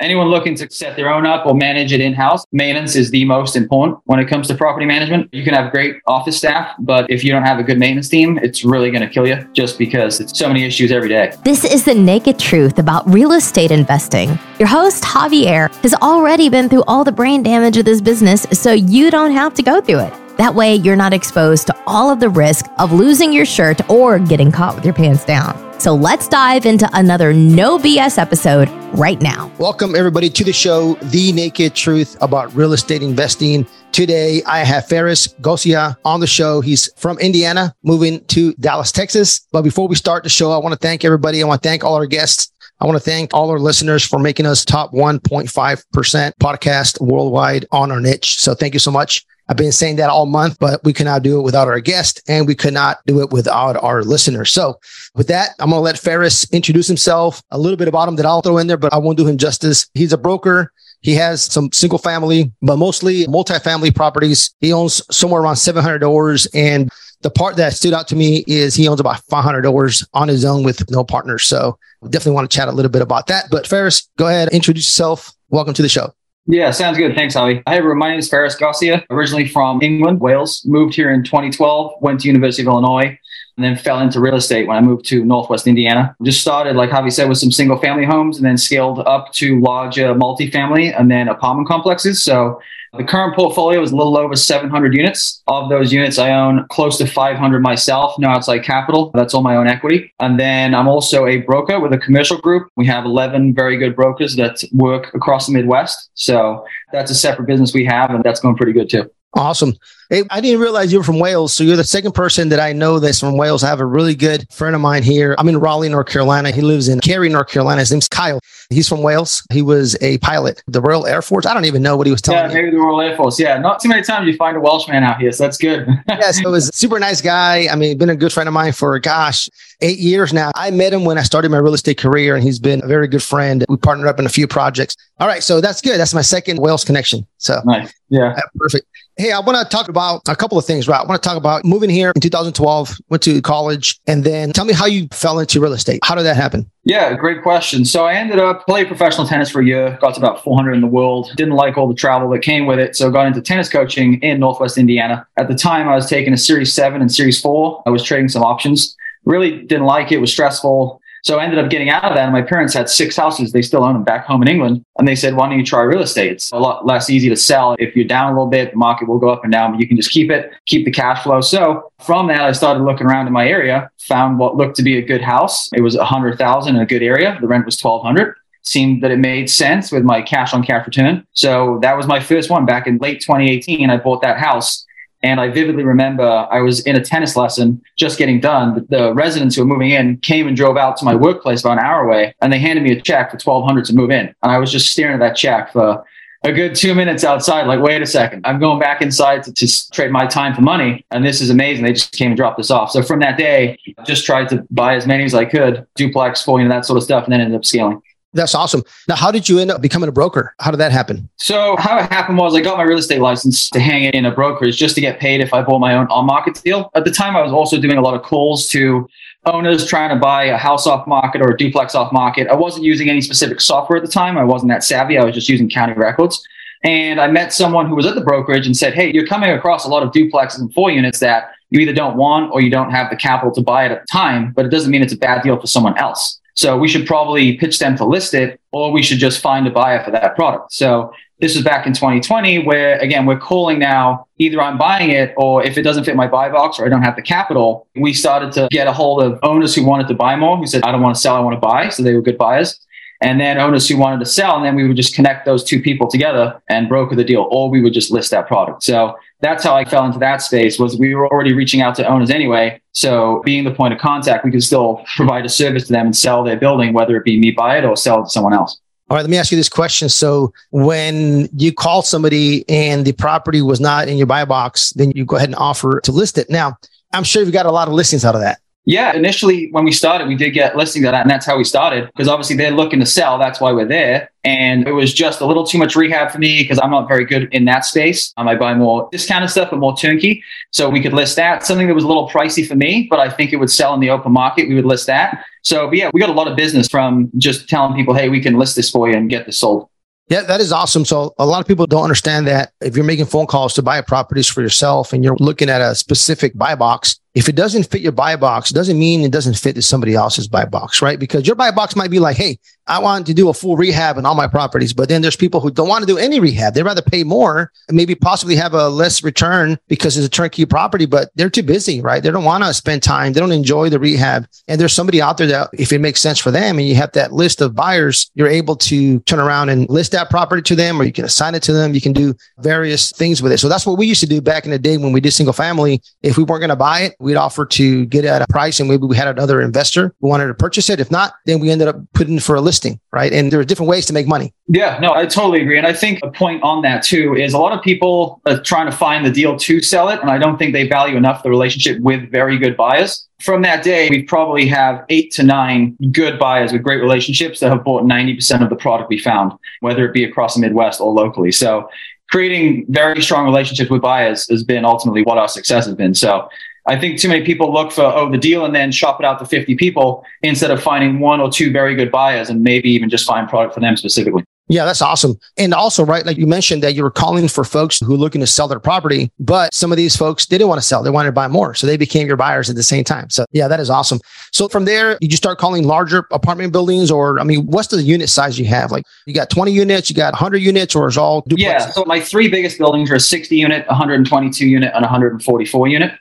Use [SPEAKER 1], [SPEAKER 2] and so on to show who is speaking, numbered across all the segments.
[SPEAKER 1] anyone looking to set their own up or manage it in house, maintenance is the most important when it comes to property management. You can have great office staff, but if you don't have a good maintenance team, it's really going to kill you just because it's so many issues every day.
[SPEAKER 2] This is the naked truth about real estate investing. Your host, Javier, has already been through all the brain damage of this business, so you don't have to go through it. That way, you're not exposed to all of the risk of losing your shirt or getting caught with your pants down. So let's dive into another no BS episode right now.
[SPEAKER 3] Welcome, everybody, to the show, The Naked Truth About Real Estate Investing. Today, I have Farris Gosea on the show. He's from Indiana, moving to Dallas, Texas. But before we start the show, I want to thank everybody. I want to thank all our guests. I want to thank all our listeners for making us top 1.5% podcast worldwide on our niche. So thank you so much. I've been saying that all month, but we cannot do it without our guest and we could not do it without our listeners. So with that, I'm going to let Farris introduce himself, a little bit about him that I'll throw in there, but I won't do him justice. He's a broker. He has some single family, but mostly multifamily properties. He owns somewhere around 700 doors. And the part that stood out to me is he owns about 500 doors on his own with no partners. So definitely want to chat a little bit about that. But Farris, go ahead, introduce yourself. Welcome to the show.
[SPEAKER 1] Yeah, sounds good. Thanks, Javi. Hi, everyone. My name is Farris Gosea, originally from England, Wales. Moved here in 2012, went to University of Illinois, and then fell into real estate when I moved to Northwest Indiana. Just started, like Javi said, with some single family homes and then scaled up to larger multifamily and then apartment complexes. So the current portfolio is a little over 700 units. Of those units, I own close to 500 myself, no outside capital. That's all my own equity. And then I'm also a broker with a commercial group. We have 11 very good brokers that work across the Midwest. So that's a separate business we have, and that's going pretty good too.
[SPEAKER 3] Awesome. Hey, I didn't realize you were from Wales. So you're the second person that I know that's from Wales. I have a really good friend of mine here. I'm in Raleigh, North Carolina. He lives in Cary, North Carolina. His name's Kyle. He's from Wales. He was a pilot, the Royal Air Force. I don't even know what he was telling
[SPEAKER 1] yeah,
[SPEAKER 3] me.
[SPEAKER 1] maybe the Royal Air Force. Yeah, not too many times you find a Welshman out here, so that's good.
[SPEAKER 3] yeah, so it was a super nice guy. I mean, been a good friend of mine for gosh, eight years now. I met him when I started my real estate career, and he's been a very good friend. We partnered up in a few projects. All right, so that's good. That's my second Wales connection. So
[SPEAKER 1] nice. Yeah,
[SPEAKER 3] perfect. Hey, I want to talk about a couple of things, right? I want to talk about moving here in 2012, went to college, and then tell me how you fell into real estate. How did that happen?
[SPEAKER 1] Yeah, great question. So I ended up playing professional tennis for a year, got to about 400 in the world, didn't like all the travel that came with it. So got into tennis coaching in Northwest Indiana. At the time, I was taking a series seven and series four. I was trading some options. Really didn't like it, it was stressful. So I ended up getting out of that. And my parents had six houses. They still own them back home in England. And they said, why don't you try real estate? It's a lot less easy to sell. If you're down a little bit, the market will go up and down, but you can just keep it, keep the cash flow. So from that, I started looking around in my area, found what looked to be a good house. It was a hundred thousand in a good area. The rent was 1200 seemed that it made sense with my cash on cash return. So that was my first one back in late 2018. I bought that house and I vividly remember I was in a tennis lesson just getting done. The residents who were moving in came and drove out to my workplace about an hour away and they handed me a check for 1200 to move in. And I was just staring at that check for a good two minutes outside. Like, wait a second, I'm going back inside to, to trade my time for money. And this is amazing. They just came and dropped this off. So from that day, I just tried to buy as many as I could, duplex, full, you know, that sort of stuff, and then ended up scaling.
[SPEAKER 3] That's awesome. Now, how did you end up becoming a broker? How did that happen?
[SPEAKER 1] So, how it happened was I got my real estate license to hang in a brokerage just to get paid if I bought my own on market deal. At the time, I was also doing a lot of calls to owners trying to buy a house off market or a duplex off market. I wasn't using any specific software at the time. I wasn't that savvy. I was just using county records. And I met someone who was at the brokerage and said, Hey, you're coming across a lot of duplexes and four units that you either don't want or you don't have the capital to buy it at the time, but it doesn't mean it's a bad deal for someone else. So we should probably pitch them to list it, or we should just find a buyer for that product. So this was back in 2020, where again, we're calling now either I'm buying it, or if it doesn't fit my buy box or I don't have the capital, we started to get a hold of owners who wanted to buy more, who said, I don't want to sell, I want to buy. So they were good buyers. And then owners who wanted to sell, and then we would just connect those two people together and broker the deal, or we would just list that product. So that's how I fell into that space was we were already reaching out to owners anyway. So being the point of contact, we could still provide a service to them and sell their building, whether it be me buy it or sell it to someone else.
[SPEAKER 3] All right, let me ask you this question. So when you call somebody and the property was not in your buy box, then you go ahead and offer to list it. Now, I'm sure you've got a lot of listings out of that.
[SPEAKER 1] Yeah, initially when we started, we did get listings of that, and that's how we started because obviously they're looking to sell. That's why we're there. And it was just a little too much rehab for me because I'm not very good in that space. Um, I buy more discounted stuff, but more turnkey. So we could list that. Something that was a little pricey for me, but I think it would sell in the open market. We would list that. So, yeah, we got a lot of business from just telling people, hey, we can list this for you and get this sold.
[SPEAKER 3] Yeah, that is awesome. So a lot of people don't understand that if you're making phone calls to buy properties for yourself and you're looking at a specific buy box, if it doesn't fit your buy box, doesn't mean it doesn't fit to somebody else's buy box, right? Because your buy box might be like, hey, I want to do a full rehab in all my properties, but then there's people who don't want to do any rehab. They'd rather pay more and maybe possibly have a less return because it's a turnkey property, but they're too busy, right? They don't want to spend time. They don't enjoy the rehab. And there's somebody out there that if it makes sense for them and you have that list of buyers, you're able to turn around and list that property to them or you can assign it to them. You can do various things with it. So that's what we used to do back in the day when we did single family. If we weren't going to buy it, we'd offer to get it at a price and maybe we had another investor who wanted to purchase it. If not, then we ended up putting for a listing, right? And there are different ways to make money.
[SPEAKER 1] Yeah, no, I totally agree. And I think a point on that too is a lot of people are trying to find the deal to sell it. And I don't think they value enough the relationship with very good buyers. From that day, we probably have eight to nine good buyers with great relationships that have bought 90% of the product we found, whether it be across the Midwest or locally. So creating very strong relationships with buyers has been ultimately what our success has been. So I think too many people look for, oh, the deal and then shop it out to 50 people instead of finding one or two very good buyers and maybe even just find product for them specifically.
[SPEAKER 3] Yeah, that's awesome. And also, right, like you mentioned that you were calling for folks who are looking to sell their property, but some of these folks they didn't want to sell. They wanted to buy more. So they became your buyers at the same time. So yeah, that is awesome. So from there, you just start calling larger apartment buildings or, I mean, what's the unit size you have? Like you got 20 units, you got 100 units or is all duplexes?
[SPEAKER 1] Yeah. So my three biggest buildings are a 60 unit, 122 unit, and 144 unit.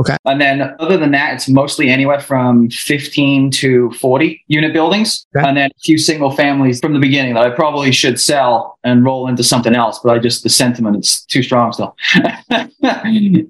[SPEAKER 3] Okay.
[SPEAKER 1] And then other than that, it's mostly anywhere from 15 to 40 unit buildings. Okay. And then a few single families from the beginning that I probably should sell and roll into something else. But I just, the sentiment is too strong still.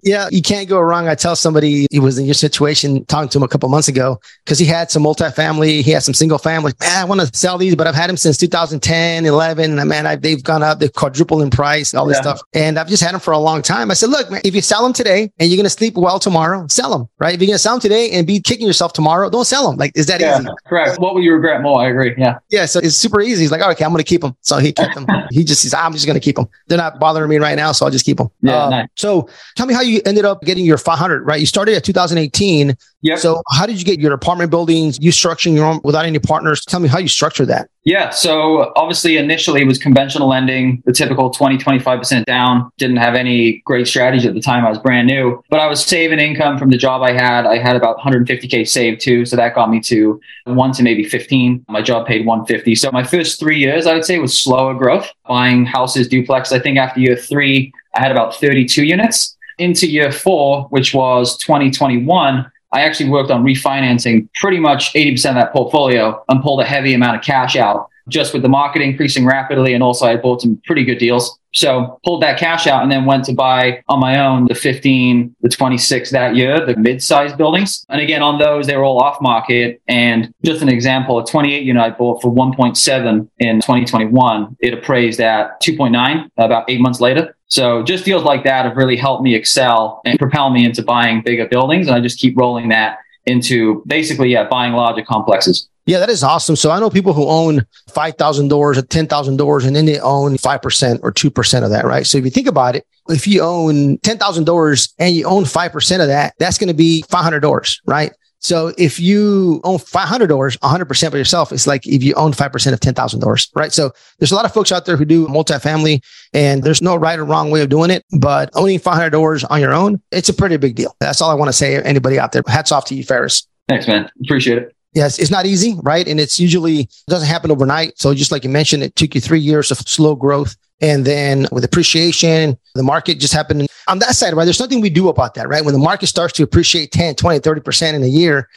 [SPEAKER 3] yeah, you can't go wrong. I tell somebody he was in your situation, talking to him a couple months ago, because he had some multifamily, he had some single family. Man, I want to sell these, but I've had them since 2010, 11. And man, I, they've gone up, they've quadrupled in price, all this yeah. stuff. And I've just had them for a long time. I said, look, man, if you sell them today and you're going to sleep well tomorrow, tomorrow, sell them, right? If you're going to sell them today and be kicking yourself tomorrow, don't sell them. Like, is that
[SPEAKER 1] yeah,
[SPEAKER 3] easy?
[SPEAKER 1] Correct. What will you regret more? I agree. Yeah.
[SPEAKER 3] Yeah. So it's super easy. He's like, oh, okay, I'm going to keep them. So he kept them. he just says, I'm just going to keep them. They're not bothering me right now. So I'll just keep them.
[SPEAKER 1] Yeah. Uh, nice.
[SPEAKER 3] So tell me how you ended up getting your 500, right? You started at 2018.
[SPEAKER 1] Yeah.
[SPEAKER 3] So how did you get your apartment buildings? You structuring your own without any partners? Tell me how you structure that.
[SPEAKER 1] Yeah. So obviously initially it was conventional lending, the typical 20, 25% down. Didn't have any great strategy at the time. I was brand new, but I was saving income from the job I had. I had about 150K saved too. So that got me to one to maybe 15. My job paid 150. So my first three years, I would say was slower growth, buying houses, duplex. I think after year three, I had about 32 units. Into year four, which was 2021, I actually worked on refinancing pretty much 80% of that portfolio and pulled a heavy amount of cash out just with the market increasing rapidly. And also I bought some pretty good deals. So pulled that cash out and then went to buy on my own the 15, the 26 that year, the mid-sized buildings. And again, on those, they were all off market. And just an example, a 28 unit I bought for 1.7 in 2021. It appraised at 2.9 about eight months later. So just deals like that have really helped me excel and propel me into buying bigger buildings. And I just keep rolling that into basically, yeah, buying larger complexes.
[SPEAKER 3] Yeah, that is awesome. So I know people who own 5,000 doors or 10,000 doors and then they own 5% or 2% of that, right? So if you think about it, if you own 10,000 doors and you own 5% of that, that's going to be 500 doors, right? So if you own 500 doors, 100% by yourself, it's like if you own 5% of 10,000 doors, right? So there's a lot of folks out there who do multifamily and there's no right or wrong way of doing it, but owning 500 doors on your own, it's a pretty big deal. That's all I want to say. Anybody out there, hats off to you, Farris.
[SPEAKER 1] Thanks, man. Appreciate it.
[SPEAKER 3] Yes, it's not easy, right? And it's usually it doesn't happen overnight. So just like you mentioned, it took you three years of slow growth. And then with appreciation, the market just happened on that side, right? There's nothing we do about that, right? When the market starts to appreciate 10, 20, 30% in a year,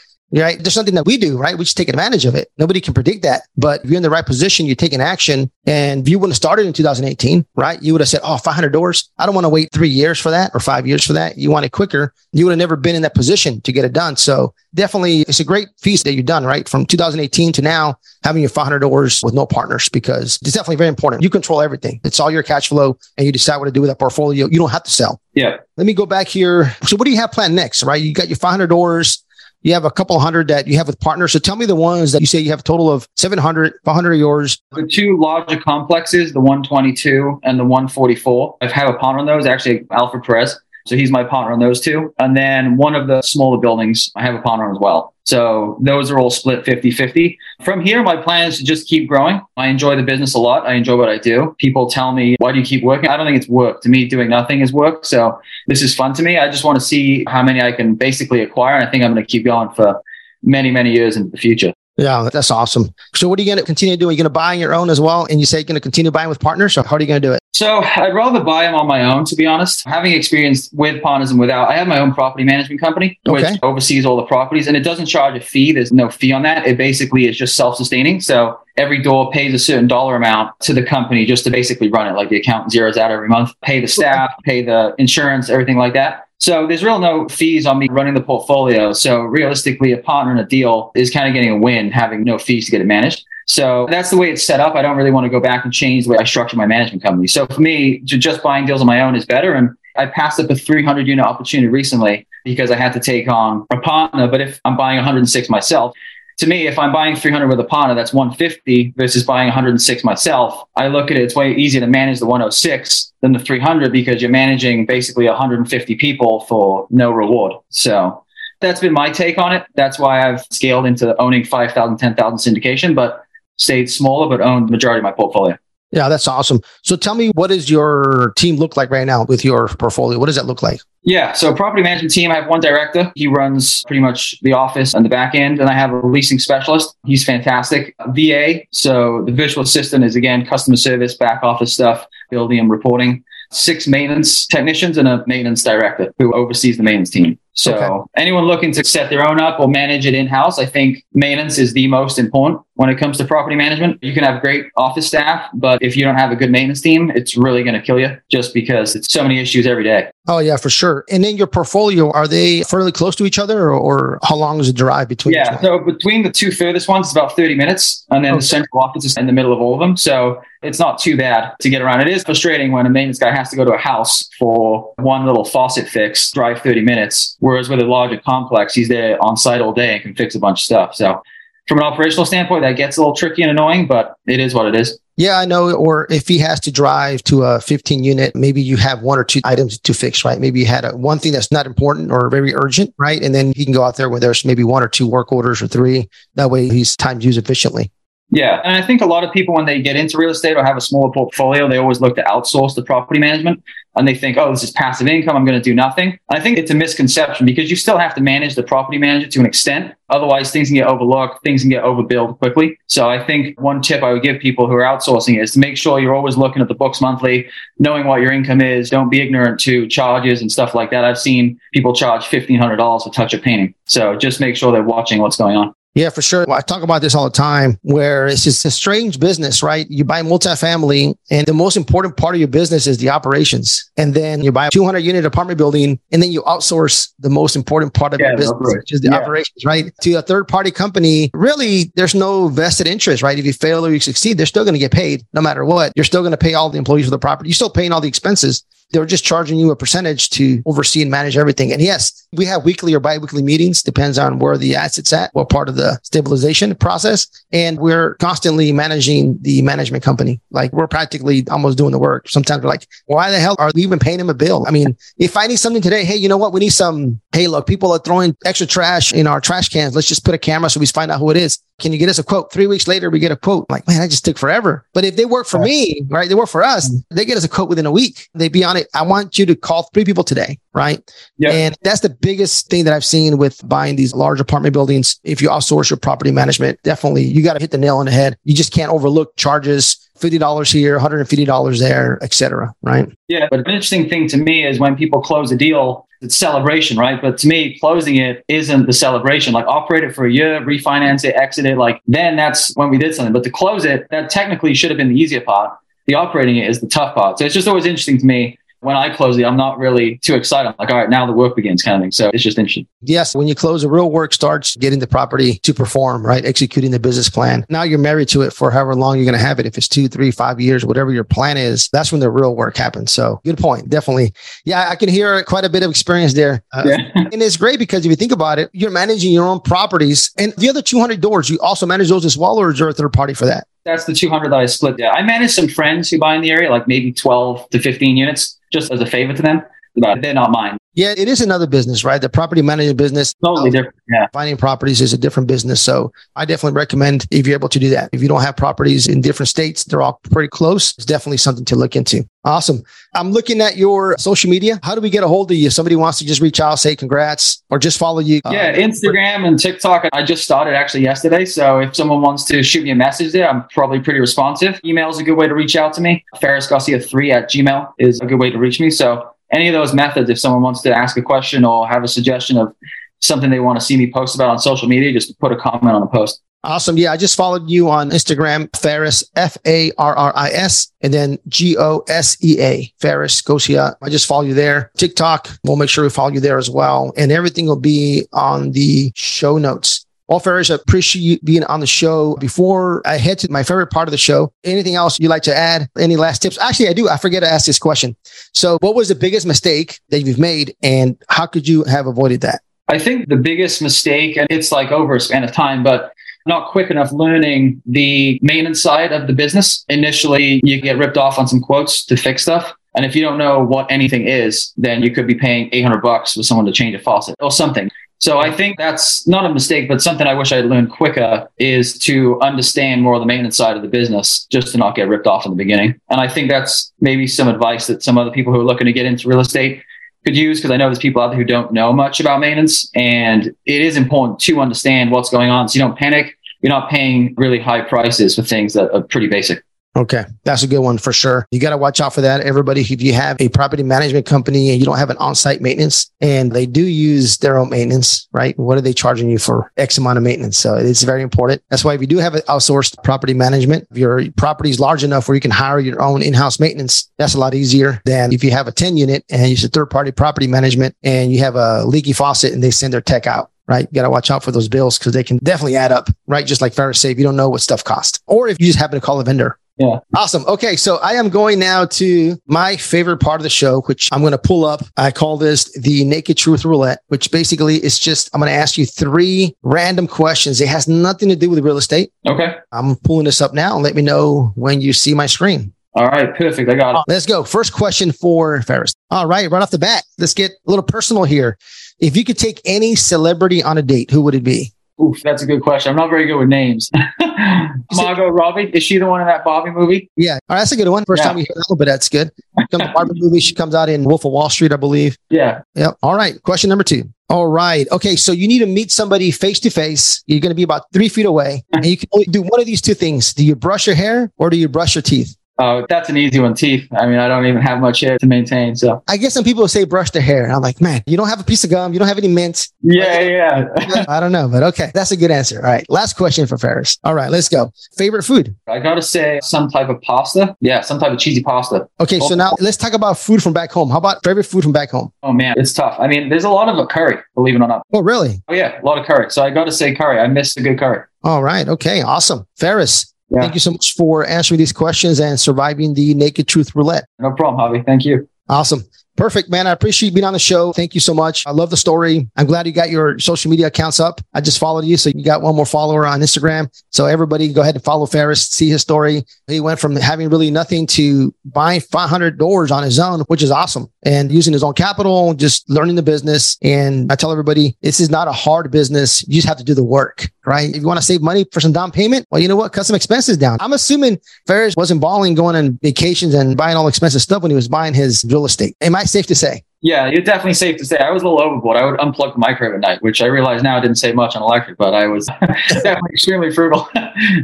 [SPEAKER 3] right? There's something that we do, right? We just take advantage of it. Nobody can predict that. But if you're in the right position, you take an action. And if you wouldn't have started in 2018, right? You would have said, oh, 500 doors. I don't want to wait three years for that or five years for that. You want it quicker. You would have never been in that position to get it done. So definitely it's a great feast that you've done, right? From 2018 to now, having your 500 doors with no partners because it's definitely very important. You control everything. It's all your cash flow and you decide what to do with that portfolio. You don't have to sell.
[SPEAKER 1] Yeah.
[SPEAKER 3] Let me go back here. So what do you have planned next, right? You got your 500 doors you have a couple hundred that you have with partners. So tell me the ones that you say you have a total of 700, 500 of yours.
[SPEAKER 1] The two larger complexes, the 122 and the 144. I've had a partner on those, actually, Alfred Perez. So he's my partner on those two. And then one of the smaller buildings, I have a partner as well. So those are all split 50 50. From here, my plan is to just keep growing. I enjoy the business a lot. I enjoy what I do. People tell me, why do you keep working? I don't think it's work. To me, doing nothing is work. So this is fun to me. I just want to see how many I can basically acquire. And I think I'm going to keep going for many, many years into the future.
[SPEAKER 3] Yeah, that's awesome. So what are you going to continue to do? Are you going to buy on your own as well? And you say you're going to continue buying with partners? So how are you going to do it?
[SPEAKER 1] So I'd rather buy them on my own, to be honest. Having experience with partners and without, I have my own property management company, which
[SPEAKER 3] Okay.
[SPEAKER 1] oversees all the properties and it doesn't charge a fee. There's no fee on that. It basically is just self-sustaining. So every door pays a certain dollar amount to the company just to basically run it. Like the account zeroes out every month, pay the staff, pay the insurance, everything like that. So there's real no fees on me running the portfolio. So realistically, a partner in a deal is kind of getting a win having no fees to get it managed. So that's the way it's set up. I don't really want to go back and change the way I structure my management company. So for me, just buying deals on my own is better. And I passed up a 300 unit opportunity recently because I had to take on a partner. But if I'm buying 106 myself, to me, if I'm buying 300 with a partner, that's 150 versus buying 106 myself. I look at it, it's way easier to manage the 106 than the 300 because you're managing basically 150 people for no reward. So that's been my take on it. That's why I've scaled into owning 5,000, 10,000 syndication, but stayed smaller, but owned the majority of my portfolio.
[SPEAKER 3] Yeah, that's awesome. So tell me, what does your team look like right now with your portfolio? What does that look like?
[SPEAKER 1] Yeah. So property management team, I have one director. He runs pretty much the office and the back end. And I have a leasing specialist. He's fantastic. VA. So the virtual assistant is again, customer service, back office stuff, building and reporting. Six maintenance technicians and a maintenance director who oversees the maintenance team. So
[SPEAKER 3] Okay.
[SPEAKER 1] anyone looking to set their own up or manage it in house, I think maintenance is the most important when it comes to property management. You can have great office staff, but if you don't have a good maintenance team, it's really going to kill you just because it's so many issues every day.
[SPEAKER 3] Oh, yeah, for sure. And then your portfolio, are they fairly close to each other or, or how long is the drive between
[SPEAKER 1] Yeah, so between the two furthest ones, it's about 30 minutes. And then
[SPEAKER 3] Okay.
[SPEAKER 1] the central office is in the middle of all of them. So it's not too bad to get around. It is frustrating when a maintenance guy has to go to a house for one little faucet fix, drive 30 minutes. Whereas with a larger complex, he's there on site all day and can fix a bunch of stuff. So from an operational standpoint, that gets a little tricky and annoying, but it is what it is.
[SPEAKER 3] Yeah, I know. Or if he has to drive to a 15 unit, maybe you have one or two items to fix, right? Maybe you had a, one thing that's not important or very urgent, right? And then he can go out there where there's maybe one or two work orders or three. That way he's timed used efficiently.
[SPEAKER 1] Yeah. And I think a lot of people, when they get into real estate or have a smaller portfolio, they always look to outsource the property management and they think, oh, this is passive income. I'm going to do nothing. I think it's a misconception because you still have to manage the property manager to an extent. Otherwise, things can get overlooked, things can get overbilled quickly. So I think one tip I would give people who are outsourcing is to make sure you're always looking at the books monthly, knowing what your income is. Don't be ignorant to charges and stuff like that. I've seen people charge $1,500 for touch of painting. So just make sure they're watching what's going on.
[SPEAKER 3] Yeah, for sure. I talk about this all the time where it's just a strange business, right? You buy multifamily and the most important part of your business is the operations. And then you buy a 200 unit apartment building and then you outsource the most important part of
[SPEAKER 1] Yeah,
[SPEAKER 3] your
[SPEAKER 1] the
[SPEAKER 3] business,
[SPEAKER 1] operation.
[SPEAKER 3] which is the
[SPEAKER 1] Yeah.
[SPEAKER 3] operations, right? To a third party company, really, there's no vested interest, right? If you fail or you succeed, they're still going to get paid no matter what. You're still going to pay all the employees for the property. You're still paying all the expenses. They're just charging you a percentage to oversee and manage everything. And yes, we have weekly or bi-weekly meetings, depends on where the asset's at, what part of the stabilization process. And we're constantly managing the management company. Like we're practically almost doing the work. Sometimes we're like, why the hell are we even paying him a bill? I mean, if I need something today, hey, you know what? We need some, hey, look, people are throwing extra trash in our trash cans. Let's just put a camera so we find out who it is. Can you get us a quote? Three weeks later, we get a quote. Like, man, that just took forever. But if they work for me, right? They work for us. Mm-hmm. They get us a quote within a week. They be on it. I want you to call three people today, right?
[SPEAKER 1] Yeah.
[SPEAKER 3] And that's the biggest thing that I've seen with buying these large apartment buildings. If you outsource your property management, definitely you got to hit the nail on the head. You just can't overlook charges. $50 here, $150 there, etc. Right.
[SPEAKER 1] Yeah, but an interesting thing to me is when people close a deal, it's celebration, right? But to me, closing it isn't the celebration. Like operate it for a year, refinance it, exit it, like then that's when we did something. But to close it, that technically should have been the easier part. The operating it is the tough part. So it's just always interesting to me. When I close it, I'm not really too excited. I'm like, all right, now the work begins kind of thing. So it's just interesting.
[SPEAKER 3] Yes. When you close, the real work starts getting the property to perform, right? Executing the business plan. Now you're married to it for however long you're going to have it. If it's two, three, five years, whatever your plan is, that's when the real work happens. So good point. Definitely. Yeah. I can hear quite a bit of experience there. Uh,
[SPEAKER 1] Yeah.
[SPEAKER 3] And it's great because if you think about it, you're managing your own properties and the other 200 doors, you also manage those as well, or is there a third party for that?
[SPEAKER 1] That's the 200 that I split. Yeah. I manage some friends who buy in the area, like maybe 12 to 15 units, just as a favor to them. About it. They're not mine.
[SPEAKER 3] Yeah, it is another business, right? The property management business.
[SPEAKER 1] Totally different. Yeah.
[SPEAKER 3] Finding properties is a different business. So I definitely recommend if you're able to do that. If you don't have properties in different states, they're all pretty close. It's definitely something to look into. Awesome. I'm looking at your social media. How do we get a hold of you? If somebody wants to just reach out, say congrats, or just follow you.
[SPEAKER 1] Yeah, uh, Instagram and TikTok. I just started actually yesterday. So if someone wants to shoot me a message there, I'm probably pretty responsive. Email is a good way to reach out to me. Farris Gosea 3 at Gmail is a good way to reach me. So any of those methods, if someone wants to ask a question or have a suggestion of something they want to see me post about on social media, just put a comment on the post.
[SPEAKER 3] Awesome. Yeah, I just followed you on Instagram, Farris, F A R R I S, and then G O S E A, Farris Gosea. I just follow you there. TikTok, we'll make sure we follow you there as well. And everything will be on the show notes. Well, Farris, I appreciate you being on the show. Before I head to my favorite part of the show, anything else you'd like to add? Any last tips? Actually, I do. I forget to ask this question. So, what was the biggest mistake that you've made, and how could you have avoided that?
[SPEAKER 1] I think the biggest mistake, and it's like over a span of time, but not quick enough learning the maintenance side of the business. Initially, you get ripped off on some quotes to fix stuff. And if you don't know what anything is, then you could be paying 800 bucks for someone to change a faucet or something. So I think that's not a mistake, but something I wish I had learned quicker is to understand more of the maintenance side of the business, just to not get ripped off in the beginning. And I think that's maybe some advice that some other people who are looking to get into real estate could use because I know there's people out there who don't know much about maintenance, and it is important to understand what's going on so you don't panic. You're not paying really high prices for things that are pretty basic.
[SPEAKER 3] Okay. That's a good one for sure. You got to watch out for that. Everybody, if you have a property management company and you don't have an on-site maintenance and they do use their own maintenance, right? What are they charging you for X amount of maintenance? So it's very important. That's why if you do have an outsourced property management, if your property is large enough where you can hire your own in-house maintenance, that's a lot easier than if you have a 10 unit and use a third party property management and you have a leaky faucet and they send their tech out right? You got to watch out for those bills because they can definitely add up, right? Just like Farris said, you don't know what stuff costs. Or if you just happen to call a vendor,
[SPEAKER 1] yeah.
[SPEAKER 3] Awesome. Okay. So I am going now to my favorite part of the show, which I'm going to pull up. I call this the naked truth roulette, which basically is just, I'm going to ask you three random questions. It has nothing to do with real estate.
[SPEAKER 1] Okay.
[SPEAKER 3] I'm pulling this up now and let me know when you see my screen.
[SPEAKER 1] All right. Perfect. I got it.
[SPEAKER 3] Let's go. First question for Farris. All right. Right off the bat, let's get a little personal here. If you could take any celebrity on a date, who would it be?
[SPEAKER 1] Oof, that's a good question. I'm not very good with names. Margot Robbie, is she the one in that Barbie movie?
[SPEAKER 3] Yeah, right, that's a good one. First yeah. time you hear that, but that's good. Comes Barbie movie. She comes out in Wolf of Wall Street, I believe.
[SPEAKER 1] Yeah.
[SPEAKER 3] Yep. All right. Question number two. All right. Okay. So you need to meet somebody face to face. You're going to be about three feet away, and you can only do one of these two things. Do you brush your hair or do you brush your teeth?
[SPEAKER 1] Oh, that's an easy one. Teeth. I mean, I don't even have much hair to maintain. So
[SPEAKER 3] I guess some people say brush their hair. I'm like, man, you don't have a piece of gum. You don't have any mint.
[SPEAKER 1] Yeah, yeah.
[SPEAKER 3] I don't know, but okay. That's a good answer. All right. Last question for Farris. All right, let's go. Favorite food?
[SPEAKER 1] I got to say some type of pasta. Yeah, some type of cheesy pasta.
[SPEAKER 3] Okay. So now let's talk about food from back home. How about favorite food from back home?
[SPEAKER 1] Oh, man, it's tough. I mean, there's a lot of curry, believe it or not.
[SPEAKER 3] Oh, really?
[SPEAKER 1] Oh, yeah. A lot of curry. So I got to say curry. I miss a good curry.
[SPEAKER 3] All right. Okay. Awesome. Farris, yeah. Thank you so much for answering these questions and surviving the Naked Truth Roulette.
[SPEAKER 1] No problem, Javi. Thank you.
[SPEAKER 3] Awesome. Perfect, man. I appreciate you being on the show. Thank you so much. I love the story. I'm glad you got your social media accounts up. I just followed you. So you got one more follower on Instagram. So everybody go ahead and follow Farris, see his story. He went from having really nothing to buying 500 doors on his own, which is awesome. And using his own capital, just learning the business. And I tell everybody, this is not a hard business. You just have to do the work, right? If you want to save money for some down payment, well, you know what? Cut some expenses down. I'm assuming Farris wasn't balling going on vacations and buying all expensive stuff when he was buying his real estate. Am I safe to say?
[SPEAKER 1] Yeah, you're definitely safe to say. I was a little overboard. I would unplug the microwave at night, which I realize now I didn't save much on electric, but I was definitely extremely frugal.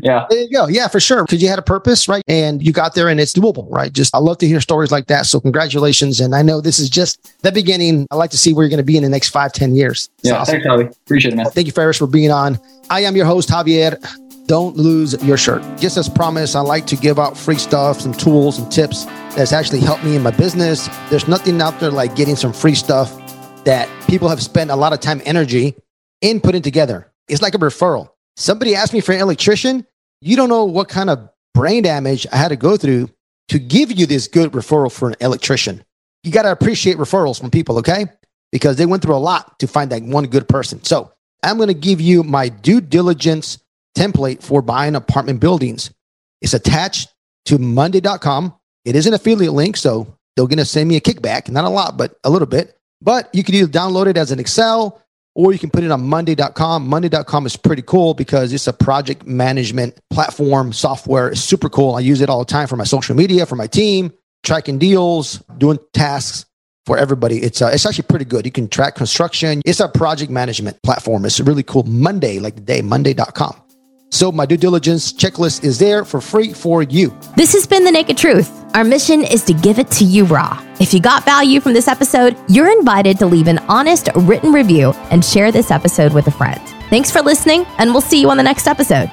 [SPEAKER 1] yeah.
[SPEAKER 3] There you go. Yeah, for sure. Because you had a purpose, right? And you got there and it's doable, right? Just I love to hear stories like that. So congratulations. And I know this is just the beginning. I'd like to see where you're going to be in the next five, ten years.
[SPEAKER 1] It's yeah, awesome. thanks, Javi. Appreciate it, man.
[SPEAKER 3] Thank you, Farris, for being on. I am your host, Javier don't lose your shirt. Just as promised, I like to give out free stuff, some tools and tips that's actually helped me in my business. There's nothing out there like getting some free stuff that people have spent a lot of time, energy in putting together. It's like a referral. Somebody asked me for an electrician. You don't know what kind of brain damage I had to go through to give you this good referral for an electrician. You got to appreciate referrals from people, okay? Because they went through a lot to find that one good person. So I'm going to give you my due diligence template for buying apartment buildings. It's attached to monday.com. It is an affiliate link, so they're going to send me a kickback, not a lot, but a little bit. But you can either download it as an Excel or you can put it on monday.com. Monday.com is pretty cool because it's a project management platform software. It's super cool. I use it all the time for my social media, for my team, tracking deals, doing tasks for everybody. It's uh, it's actually pretty good. You can track construction. It's a project management platform. It's really cool. Monday, like the day, monday.com. So my due diligence checklist is there for free for you.
[SPEAKER 2] This has been The Naked Truth. Our mission is to give it to you raw. If you got value from this episode, you're invited to leave an honest written review and share this episode with a friend. Thanks for listening, and we'll see you on the next episode.